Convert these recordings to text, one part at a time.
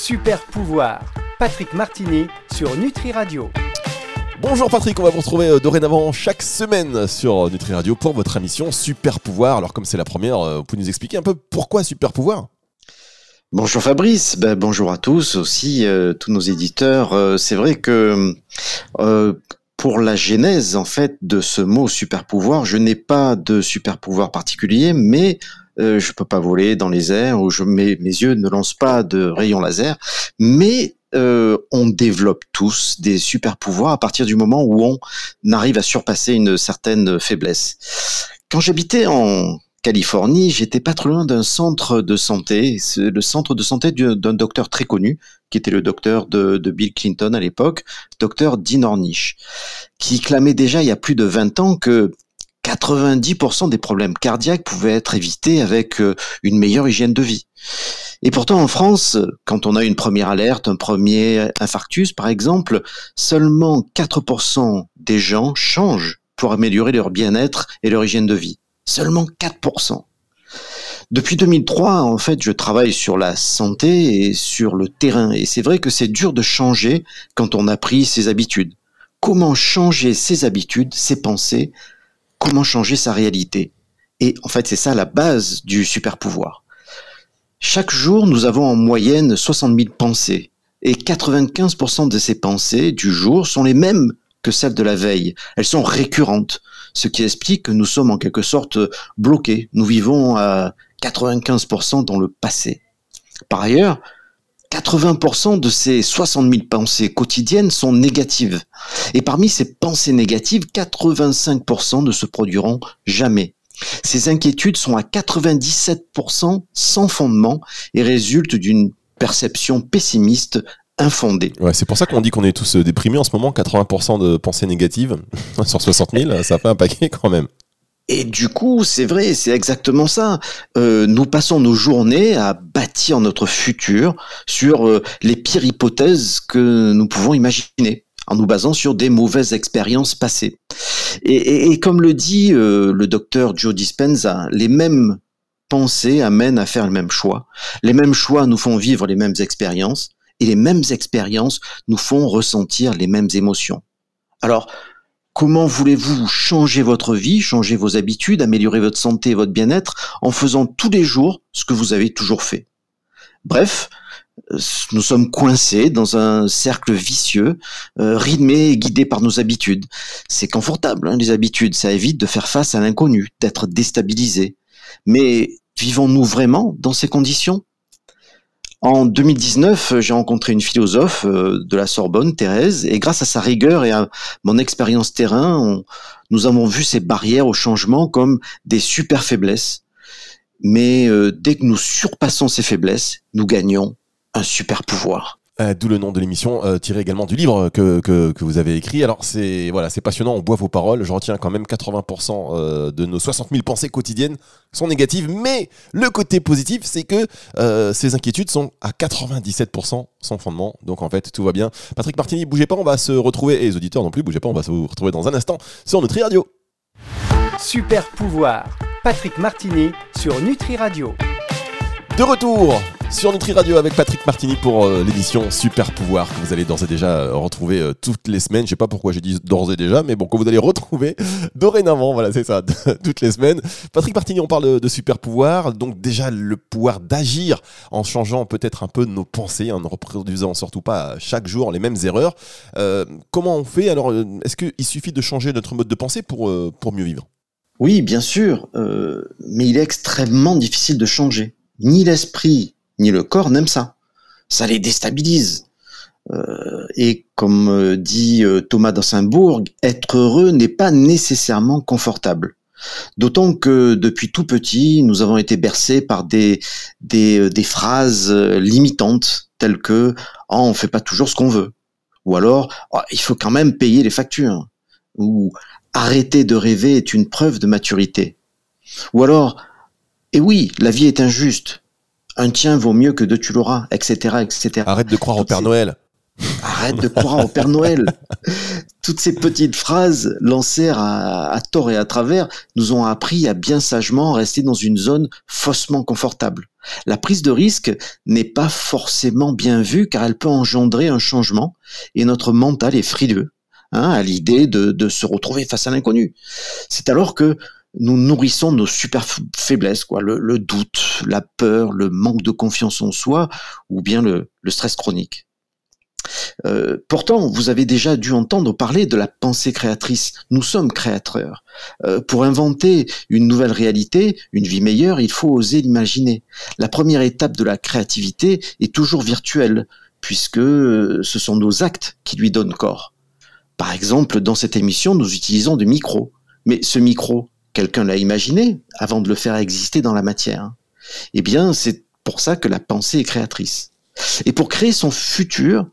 Super pouvoir, Patrick Martini sur Nutri Radio. Bonjour Patrick, on va vous retrouver euh, dorénavant chaque semaine sur euh, Nutri Radio pour votre émission Super Pouvoir. Alors comme c'est la première, euh, vous pouvez nous expliquer un peu pourquoi Super Pouvoir? Bonjour Fabrice, ben, bonjour à tous aussi, tous nos éditeurs. c'est vrai que pour la genèse en fait de ce mot super pouvoir, je n'ai pas de super pouvoir particulier, mais euh, je peux pas voler dans les airs ou je, mes, mes yeux ne lancent pas de rayons laser, mais euh, on développe tous des super pouvoirs à partir du moment où on arrive à surpasser une certaine faiblesse. Quand j'habitais en Californie, j'étais pas trop loin d'un centre de santé, le centre de santé d'un docteur très connu, qui était le docteur de, Bill Clinton à l'époque, docteur Dean Ornish, qui clamait déjà il y a plus de 20 ans que 90% des problèmes cardiaques pouvaient être évités avec euh, une meilleure hygiène de vie. Et pourtant, en France, quand on a une première alerte, un premier infarctus, par exemple, seulement 4% des gens changent pour améliorer leur bien-être et leur hygiène de vie. Seulement 4%. Depuis 2003, en fait, je travaille sur la santé et sur le terrain. Et c'est vrai que c'est dur de changer quand on a pris ses habitudes. Comment changer ses habitudes, ses pensées Comment changer sa réalité Et en fait, c'est ça la base du super pouvoir. Chaque jour, nous avons en moyenne 60 000 pensées. Et 95% de ces pensées du jour sont les mêmes que celles de la veille. Elles sont récurrentes, ce qui explique que nous sommes en quelque sorte bloqués. Nous vivons à 95% dans le passé. Par ailleurs, 80% de ces 60 000 pensées quotidiennes sont négatives. Et parmi ces pensées négatives, 85% ne se produiront jamais. Ces inquiétudes sont à 97% sans fondement et résultent d'une perception pessimiste infondée. Ouais, c'est pour ça qu'on dit qu'on est tous euh, déprimés en ce moment, 80% de pensées négatives sur 60 000, ça fait un paquet quand même. Et du coup, c'est vrai, c'est exactement ça. Euh, nous passons nos journées à bâtir notre futur sur euh, les pires hypothèses que nous pouvons imaginer en nous basant sur des mauvaises expériences passées. Et, comme le dit euh, le docteur Joe Dispenza, les mêmes pensées amènent à faire le même choix. Les mêmes choix nous font vivre les mêmes expériences et les mêmes expériences nous font ressentir les mêmes émotions. Alors, comment voulez-vous changer votre vie, changer vos habitudes, améliorer votre santé et votre bien-être en faisant tous les jours ce que vous avez toujours fait? Bref, nous sommes coincés dans un cercle vicieux, euh, rythmé et guidé par nos habitudes. C'est confortable, hein, les habitudes, ça évite de faire face à l'inconnu, d'être déstabilisé. Mais vivons-nous vraiment dans ces conditions? En 2019, j'ai rencontré une philosophe euh, de la Sorbonne, Thérèse, et grâce à sa rigueur et à mon expérience terrain, nous avons vu ces barrières au changement comme des super faiblesses. Mais euh, dès que nous surpassons ces faiblesses, nous gagnons un super pouvoir. Euh, d'où le nom de l'émission, euh, tiré également du livre que, que, que vous avez écrit. Alors c'est voilà, c'est passionnant, on boit vos paroles. Je retiens quand même 80% euh, de nos 60 000 pensées quotidiennes sont négatives, mais le côté positif, c'est que ces inquiétudes sont à 97% sans fondement. Donc en fait, tout va bien. Patrick Martini, bougez pas, on va se retrouver, et les auditeurs non plus, bougez pas, on va se retrouver dans un instant sur Nutri Radio. Super pouvoir, Patrick Martini sur Nutri Radio. De retour sur Nutri Radio avec Patrick Martini pour euh, l'émission Super Pouvoir que vous allez d'ores et déjà euh, retrouver euh, toutes les semaines. Je sais pas pourquoi j'ai dit d'ores et déjà, mais bon, que vous allez retrouver dorénavant, voilà, c'est ça, toutes les semaines. Patrick Martini, on parle de, super pouvoir, donc déjà le pouvoir d'agir en changeant peut-être un peu nos pensées, en ne reproduisant surtout pas chaque jour les mêmes erreurs. comment on fait? Alors, est-ce qu'il suffit de changer notre mode de pensée pour, pour mieux vivre? Oui, bien sûr, mais il est extrêmement difficile de changer. Ni l'esprit ni le corps n'aiment ça. Ça les déstabilise. Euh, et comme euh, dit euh, Thomas d'Ansembourg, être heureux n'est pas nécessairement confortable. D'autant que depuis tout petit, nous avons été bercés par des, phrases limitantes telles que oh, on fait pas toujours ce qu'on veut », ou alors oh, il faut quand même payer les factures », ou « arrêter de rêver est une preuve de maturité », ou alors « et oui, la vie est injuste, un tien vaut mieux que deux tu l'auras, etc., etc. Arrête de croire au Père Noël. Arrête de croire au Père Noël. Toutes ces petites phrases lancées à, à, tort et à travers nous ont appris à bien sagement rester dans une zone faussement confortable. La prise de risque n'est pas forcément bien vue car elle peut engendrer un changement et notre mental est frileux hein, à l'idée de, se retrouver face à l'inconnu. C'est alors que nous nourrissons nos super faiblesses, quoi, le, doute, la peur, le manque de confiance en soi ou bien le stress chronique. Euh, pourtant, vous avez déjà dû entendre parler de la pensée créatrice. Nous sommes créateurs. Euh, pour inventer une nouvelle réalité, une vie meilleure, il faut oser l'imaginer. La première étape de la créativité est toujours virtuelle, puisque euh, ce sont nos actes qui lui donnent corps. Par exemple, dans cette émission, nous utilisons des micros. Mais ce micro, quelqu'un l'a imaginé avant de le faire exister dans la matière. Eh bien, c'est pour ça que la pensée est créatrice. Et pour créer son futur,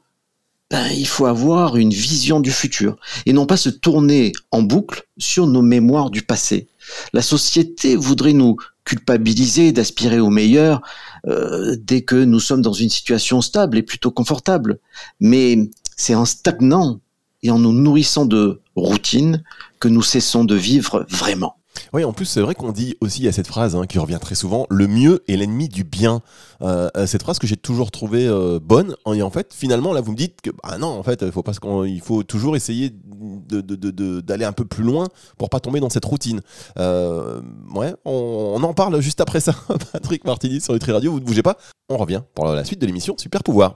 ben, il faut avoir une vision du futur et non pas se tourner en boucle sur nos mémoires du passé. La société voudrait nous culpabiliser d'aspirer au meilleur euh, dès que nous sommes dans une situation stable et plutôt confortable. Mais c'est en stagnant et en nous nourrissant de routine que nous cessons de vivre vraiment. Oui, en plus, c'est vrai qu'on dit aussi à cette phrase hein, qui revient très souvent le mieux est l'ennemi du bien. Euh, euh, cette phrase que j'ai toujours trouvée euh, bonne. Et en fait, finalement, là, vous me dites que bah non, en fait, il faut, toujours essayer d'aller un peu plus loin pour pas tomber dans cette routine. ouais, on, en parle juste après ça. Patrick Martini sur Nutri Radio, vous ne bougez pas. On revient pour la suite de l'émission Super Pouvoir.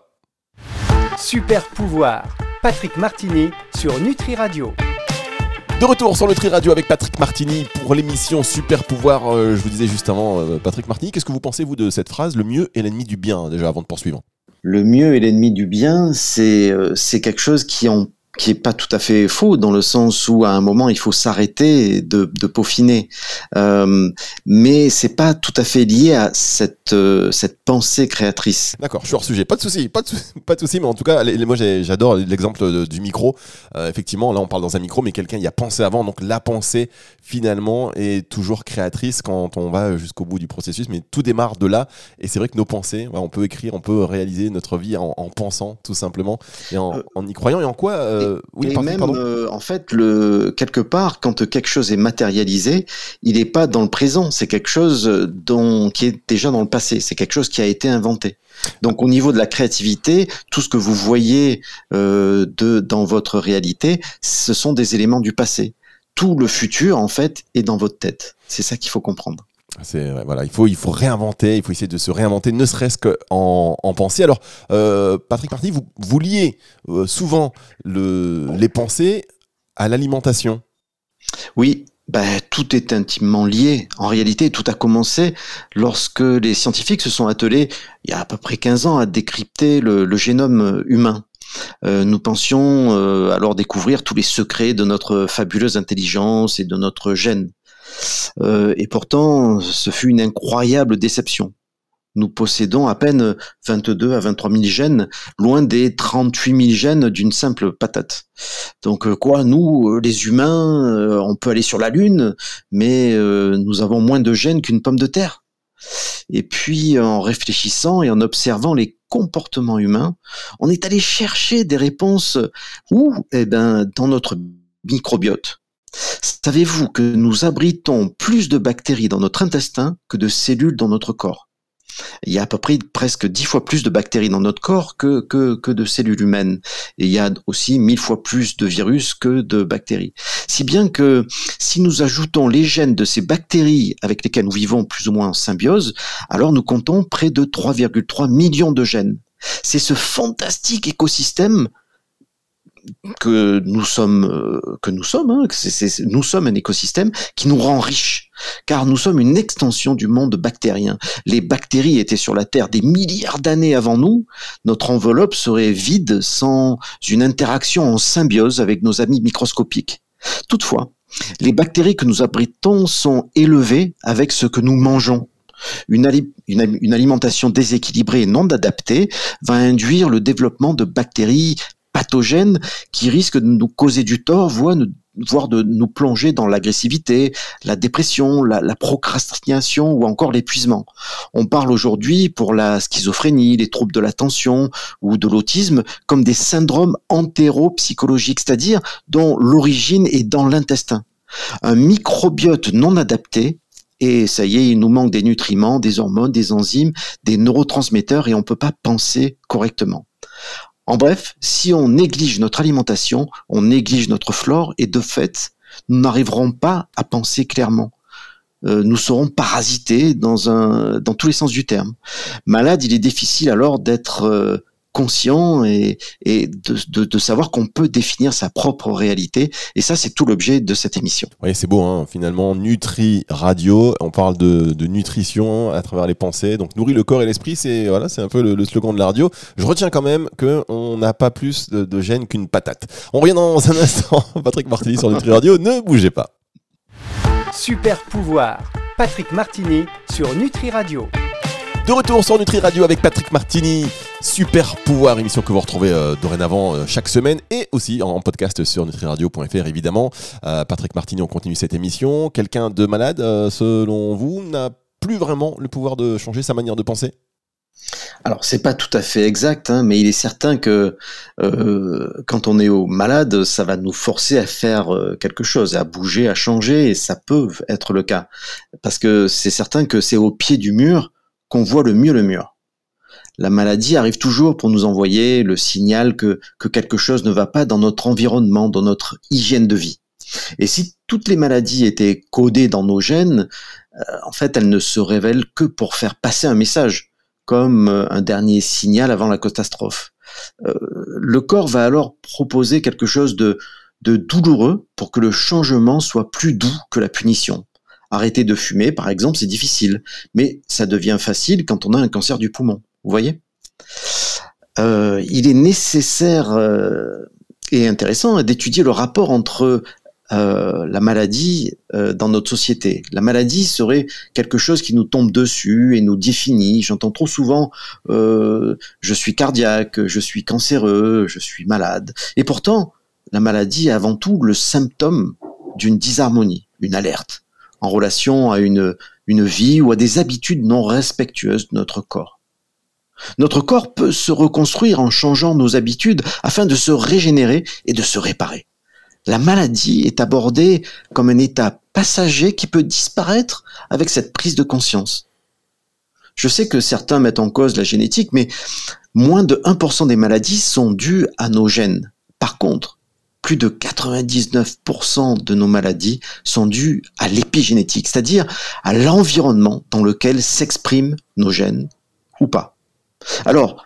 Super Pouvoir, Patrick Martini sur Nutri Radio. De retour sur le Tri Radio avec Patrick Martini pour l'émission Super Pouvoir. Euh, je vous disais juste avant, euh, Patrick Martini, qu'est-ce que vous pensez, vous, de cette phrase Le mieux est l'ennemi du bien, déjà, avant de poursuivre? Le mieux est l'ennemi du bien, c'est euh, c'est quelque chose qui en qui est pas tout à fait faux dans le sens où à un moment il faut s'arrêter de, de peaufiner, euh, mais c'est pas tout à fait lié à cette euh, cette pensée créatrice. D'accord, je suis hors sujet, pas de souci, pas de pas de souci, mais en tout cas, moi j'adore l'exemple du micro. Euh, effectivement, là on parle dans un micro, mais quelqu'un y a pensé avant, donc la pensée finalement est toujours créatrice quand on va jusqu'au bout du processus, mais tout démarre de là, et c'est vrai que nos pensées, on peut écrire, on peut réaliser notre vie en, en pensant tout simplement et en, euh, en y croyant et en quoi euh, oui, et même, euh, en fait, le, quelque part, quand quelque chose est matérialisé, il n'est pas dans le présent. C'est quelque chose dont, qui est déjà dans le passé. C'est quelque chose qui a été inventé. Donc, au niveau de la créativité, tout ce que vous voyez euh, de, dans votre réalité, ce sont des éléments du passé. Tout le futur, en fait, est dans votre tête. C'est ça qu'il faut comprendre. C'est voilà, il faut il faut réinventer, il faut essayer de se réinventer, ne serait-ce qu'en en pensée. Alors, euh, Patrick Marty, vous, vous liez euh, souvent le, les pensées à l'alimentation. Oui, ben, tout est intimement lié. En réalité, tout a commencé lorsque les scientifiques se sont attelés, il y a à peu près 15 ans, à décrypter le, génome humain. Euh, nous pensions alors découvrir tous les secrets de notre fabuleuse intelligence et de notre gène. Euh, et pourtant, ce fut une incroyable déception. Nous possédons à peine 22 à 23 000 gènes, loin des 38 000 gènes d'une simple patate. Donc euh, quoi, nous, euh, les humains, on peut aller sur la Lune, mais nous avons moins de gènes qu'une pomme de terre. Et puis, en réfléchissant et en observant les comportements humains, on est allé chercher des réponses où, eh ben, dans notre microbiote. Savez-vous que nous abritons plus de bactéries dans notre intestin que de cellules dans notre corps? Il y a à peu près presque dix fois plus de bactéries dans notre corps que, que, que de cellules humaines. Et il y a aussi mille fois plus de virus que de bactéries. Si bien que si nous ajoutons les gènes de ces bactéries avec lesquelles nous vivons plus ou moins en symbiose, alors nous comptons près de 3,3 millions de gènes. C'est ce fantastique écosystème que nous sommes, euh, que nous sommes, hein, nous sommes un écosystème qui nous rend riches, car nous sommes une extension du monde bactérien. Les bactéries étaient sur la Terre des milliards d'années avant nous. Notre enveloppe serait vide sans une interaction en symbiose avec nos amis microscopiques. Toutefois, les bactéries que nous abritons sont élevées avec ce que nous mangeons. Une, une, alimentation déséquilibrée et non adaptée va induire le développement de bactéries pathogènes qui risquent de nous causer du tort, voire, de nous plonger dans l'agressivité, la dépression, la, procrastination ou encore l'épuisement. On parle aujourd'hui pour la schizophrénie, les troubles de l'attention ou de l'autisme comme des syndromes entéropsychologiques, c'est-à-dire dont l'origine est dans l'intestin. Un microbiote non adapté et ça y est, il nous manque des nutriments, des hormones, des enzymes, des neurotransmetteurs et on ne peut pas penser correctement. En bref, si on néglige notre alimentation, on néglige notre flore et de fait, nous n'arriverons pas à penser clairement. Euh, nous serons parasités dans, tous les sens du terme. Malade, il est difficile alors d'être euh, conscient et, et de, de, de savoir qu'on peut définir sa propre réalité. Et ça, c'est tout l'objet de cette émission. Oui, c'est beau, hein. finalement, Nutri Radio, on parle de, de, nutrition à travers les pensées, donc nourrir le corps et l'esprit, c'est voilà, c'est un peu le, le, slogan de la radio. Je retiens quand même qu'on n'a pas plus de, de gêne qu'une patate. On revient dans un instant, Patrick Martini sur Nutri Radio, ne bougez pas. Super pouvoir, Patrick Martini sur Nutri Radio. De retour sur Nutri Radio avec Patrick Martini. Super pouvoir, émission que vous retrouvez euh, dorénavant euh, chaque semaine et aussi en, podcast sur nutriradio.fr évidemment. Euh, Patrick Martini, on continue cette émission. Quelqu'un de malade, selon vous, n'a plus vraiment le pouvoir de changer sa manière de penser? Alors c'est pas tout à fait exact, hein, mais il est certain que quand on est au malade, ça va nous forcer à faire quelque chose, à bouger, à changer, et ça peut être le cas, parce que c'est certain que c'est au pied du mur qu'on voit le mieux le mur. La maladie arrive toujours pour nous envoyer le signal que, que quelque chose ne va pas dans notre environnement, dans notre hygiène de vie. Et si toutes les maladies étaient codées dans nos gènes, euh, en fait, elles ne se révèlent que pour faire passer un message comme euh, un dernier signal avant la catastrophe. Euh, le corps va alors proposer quelque chose de douloureux pour que le changement soit plus doux que la punition. Arrêter de fumer, par exemple, c'est difficile, mais ça devient facile quand on a un cancer du poumon. Vous voyez? Euh, Il est nécessaire euh, et intéressant d'étudier le rapport entre euh, la maladie euh, dans notre société. La maladie serait quelque chose qui nous tombe dessus et nous définit. J'entends trop souvent je suis cardiaque, je suis cancéreux, je suis malade. Et pourtant, la maladie est avant tout le symptôme d'une disharmonie, une alerte, en relation à une, vie ou à des habitudes non respectueuses de notre corps. Notre corps peut se reconstruire en changeant nos habitudes afin de se régénérer et de se réparer la maladie est abordée comme un état passager qui peut disparaître avec cette prise de conscience. Je sais que certains mettent en cause la génétique, mais moins de 1% des maladies sont dues à nos gènes. Par contre, plus de 99% de nos maladies sont dues à l'épigénétique, c'est-à-dire à, l'environnement dans lequel s'expriment nos gènes ou pas. Alors,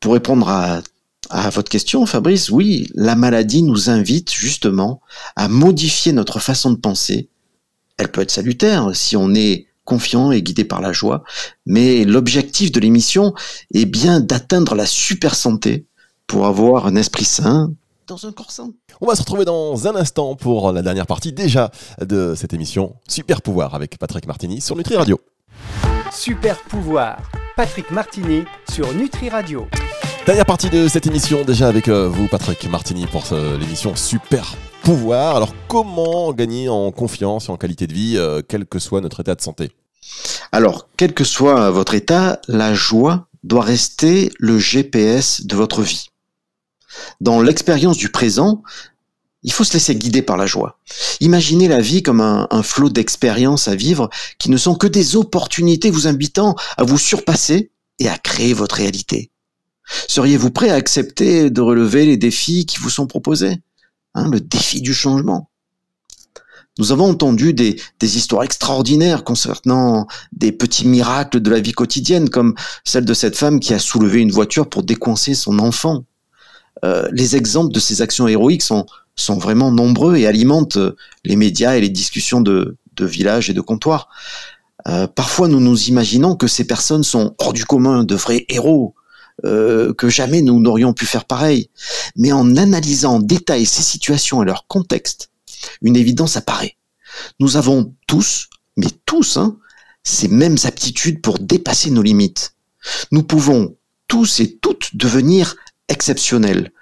pour répondre à à votre question, Fabrice, oui, la maladie nous invite justement à modifier notre façon de penser. Elle peut être salutaire si on est confiant et guidé par la joie, mais l'objectif de l'émission est bien d'atteindre la super santé pour avoir un esprit sain dans un corps sain. On va se retrouver dans un instant pour la dernière partie déjà de cette émission Super Pouvoir avec Patrick Martini sur Nutri Radio. Super pouvoir, Patrick Martini sur Nutri Radio. Dernière partie de cette émission, déjà avec euh, vous, Patrick Martini, pour euh, l'émission Super Pouvoir. Alors, comment gagner en confiance et en qualité de vie, euh, quel que soit notre état de santé? Alors, quel que soit votre état, la joie doit rester le GPS de votre vie. Dans l'expérience du présent, il faut se laisser guider par la joie. Imaginez la vie comme un, flot d'expériences à vivre qui ne sont que des opportunités vous invitant à vous surpasser et à créer votre réalité. Seriez-vous prêt à accepter de relever les défis qui vous sont proposés hein, Le défi du changement? Nous avons entendu des, histoires extraordinaires concernant des petits miracles de la vie quotidienne, comme celle de cette femme qui a soulevé une voiture pour décoincer son enfant. Euh, les exemples de ces actions héroïques sont, sont vraiment nombreux et alimentent les médias et les discussions de, de villages et de comptoirs. Euh, parfois, nous nous imaginons que ces personnes sont hors du commun, de vrais héros, euh, que jamais nous n'aurions pu faire pareil. Mais en analysant en détail ces situations et leur contexte, une évidence apparaît. Nous avons tous, mais tous, hein, ces mêmes aptitudes pour dépasser nos limites. Nous pouvons tous et toutes devenir exceptionnels,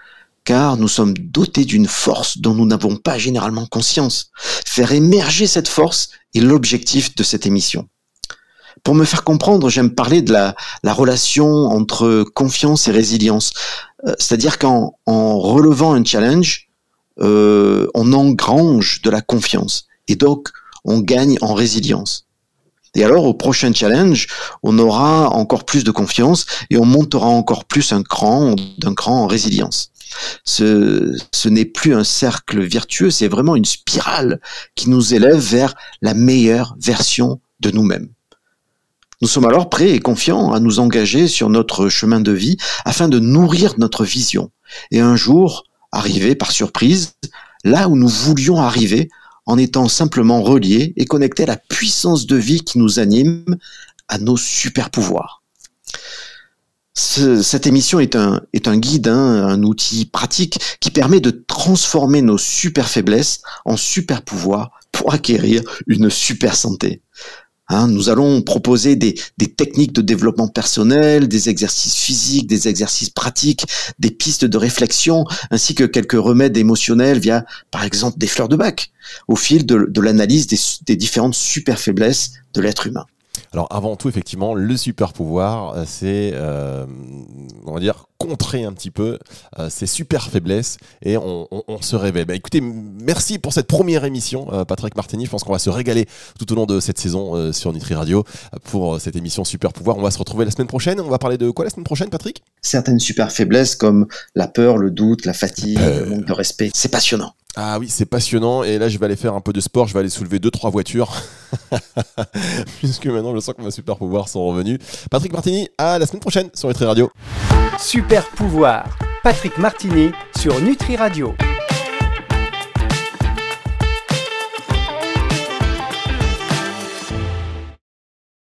car nous sommes dotés d'une force dont nous n'avons pas généralement conscience. Faire émerger cette force est l'objectif de cette émission. Pour me faire comprendre, j'aime parler de la, la, relation entre confiance et résilience. Euh, c'est-à-dire qu'en en relevant un challenge, euh, on engrange de la confiance et donc on gagne en résilience. Et alors, au prochain challenge, on aura encore plus de confiance et on montera encore plus un cran, d'un cran en résilience. Ce, n'est plus un cercle vertueux, c'est vraiment une spirale qui nous élève vers la meilleure version de nous-mêmes. Nous sommes alors prêts et confiants à nous engager sur notre chemin de vie afin de nourrir notre vision et un jour arriver par surprise là où nous voulions arriver en étant simplement reliés et connectés à la puissance de vie qui nous anime, à nos super pouvoirs. cette émission est un, guide, hein, un outil pratique qui permet de transformer nos super faiblesses en super pouvoirs pour acquérir une super santé. Hein, nous allons proposer des, techniques de développement personnel, des exercices physiques, des exercices pratiques, des pistes de réflexion, ainsi que quelques remèdes émotionnels via, par exemple, des fleurs de bac, au fil de, l'analyse des, des différentes super faiblesses de l'être humain. Alors avant tout, effectivement, le super pouvoir, euh, c'est, euh, on va dire, contrer un petit peu euh, ces super faiblesses et on, se réveille. Bah, écoutez, merci pour cette première émission, Patrick Martini. Je pense qu'on va se régaler tout au long de cette saison sur Nutri Radio pour cette émission super pouvoir. On va se retrouver la semaine prochaine. On va parler de quoi la semaine prochaine, Patrick? Certaines super faiblesses comme la peur, le doute, la fatigue, le manque de respect. C'est passionnant. Ah oui, c'est passionnant. Et là, je vais aller faire un peu de sport. Je vais aller soulever deux, trois voitures. Puisque maintenant, je sens que mes super pouvoirs sont revenus. Patrick Martini, à la semaine prochaine sur Nutri Radio. Super pouvoir. Patrick Martini sur Nutri Radio.